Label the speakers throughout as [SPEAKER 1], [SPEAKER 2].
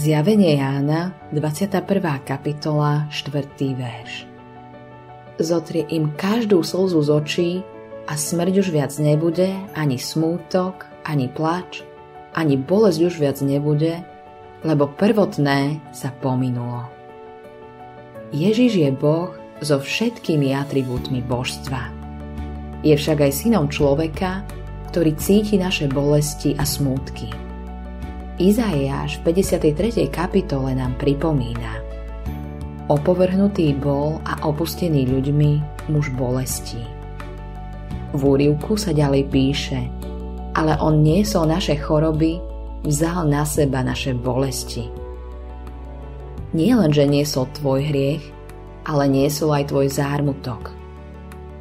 [SPEAKER 1] Zjavenie Jána, 21. kapitola, 4. verš. Zotrie im každú slzu z očí a smrť už viac nebude, ani smútok, ani plač, ani bolesť už viac nebude, lebo prvotné sa pominulo. Ježiš je Boh so všetkými atribútmi božstva. Je však aj synom človeka, ktorý cíti naše bolesti a smútky. Izaiáš v 53. kapitole nám pripomína Opovrhnutý bol a opustený ľuďmi muž bolesti. V úrivku sa ďalej píše Ale on niesol naše choroby, vzal na seba naše bolesti. Nie len, že niesol tvoj hriech, ale niesol aj tvoj zármutok.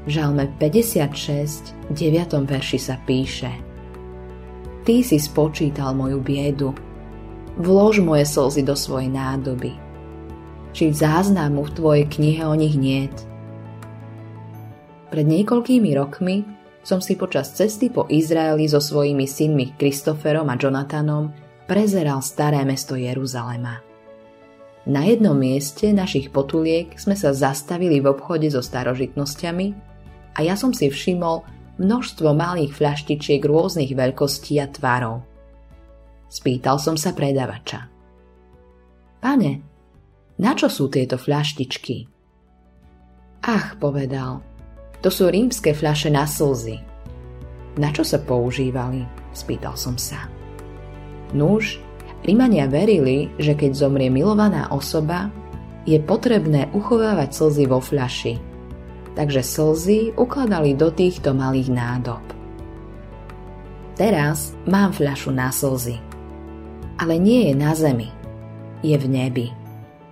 [SPEAKER 1] V žalme 56, 9. verši sa píše – Ty si spočítal moju biedu. Vlož moje slzy do svojej nádoby. Či záznamu v tvojej knihe o nich niet. Pred niekoľkými rokmi som si počas cesty po Izraeli so svojimi synmi Kristoferom a Jonathanom prezeral staré mesto Jeruzalema. Na jednom mieste našich potuliek sme sa zastavili v obchode so starožitnosťami a ja som si všimol, množstvo malých fľaštičiek rôznych veľkostí a tvarov. Spýtal som sa predavača. Pane, na čo sú tieto fľaštičky? Ach, povedal, to sú rímske fľaše na slzy. Na čo sa používali? Spýtal som sa. Nuž, Rímania verili, že keď zomrie milovaná osoba, je potrebné uchovávať slzy vo fľaši – takže slzy ukladali do týchto malých nádob. Teraz mám fľašu na slzy. Ale nie je na zemi, je v nebi.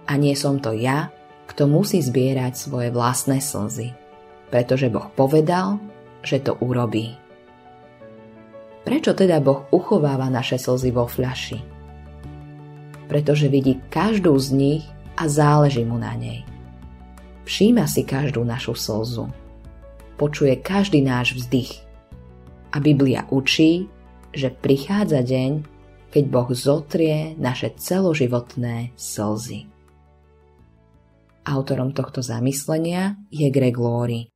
[SPEAKER 1] A nie som to ja, kto musí zbierať svoje vlastné slzy, pretože Boh povedal, že to urobí. Prečo teda Boh uchováva naše slzy vo fľaši? Pretože vidí každú z nich a záleží mu na nej. Všíma si každú našu slzu. Počuje každý náš vzdych. A Biblia učí, že prichádza deň, keď Boh zotrie naše celoživotné slzy. Autorom tohto zamyslenia je Greg Laurie.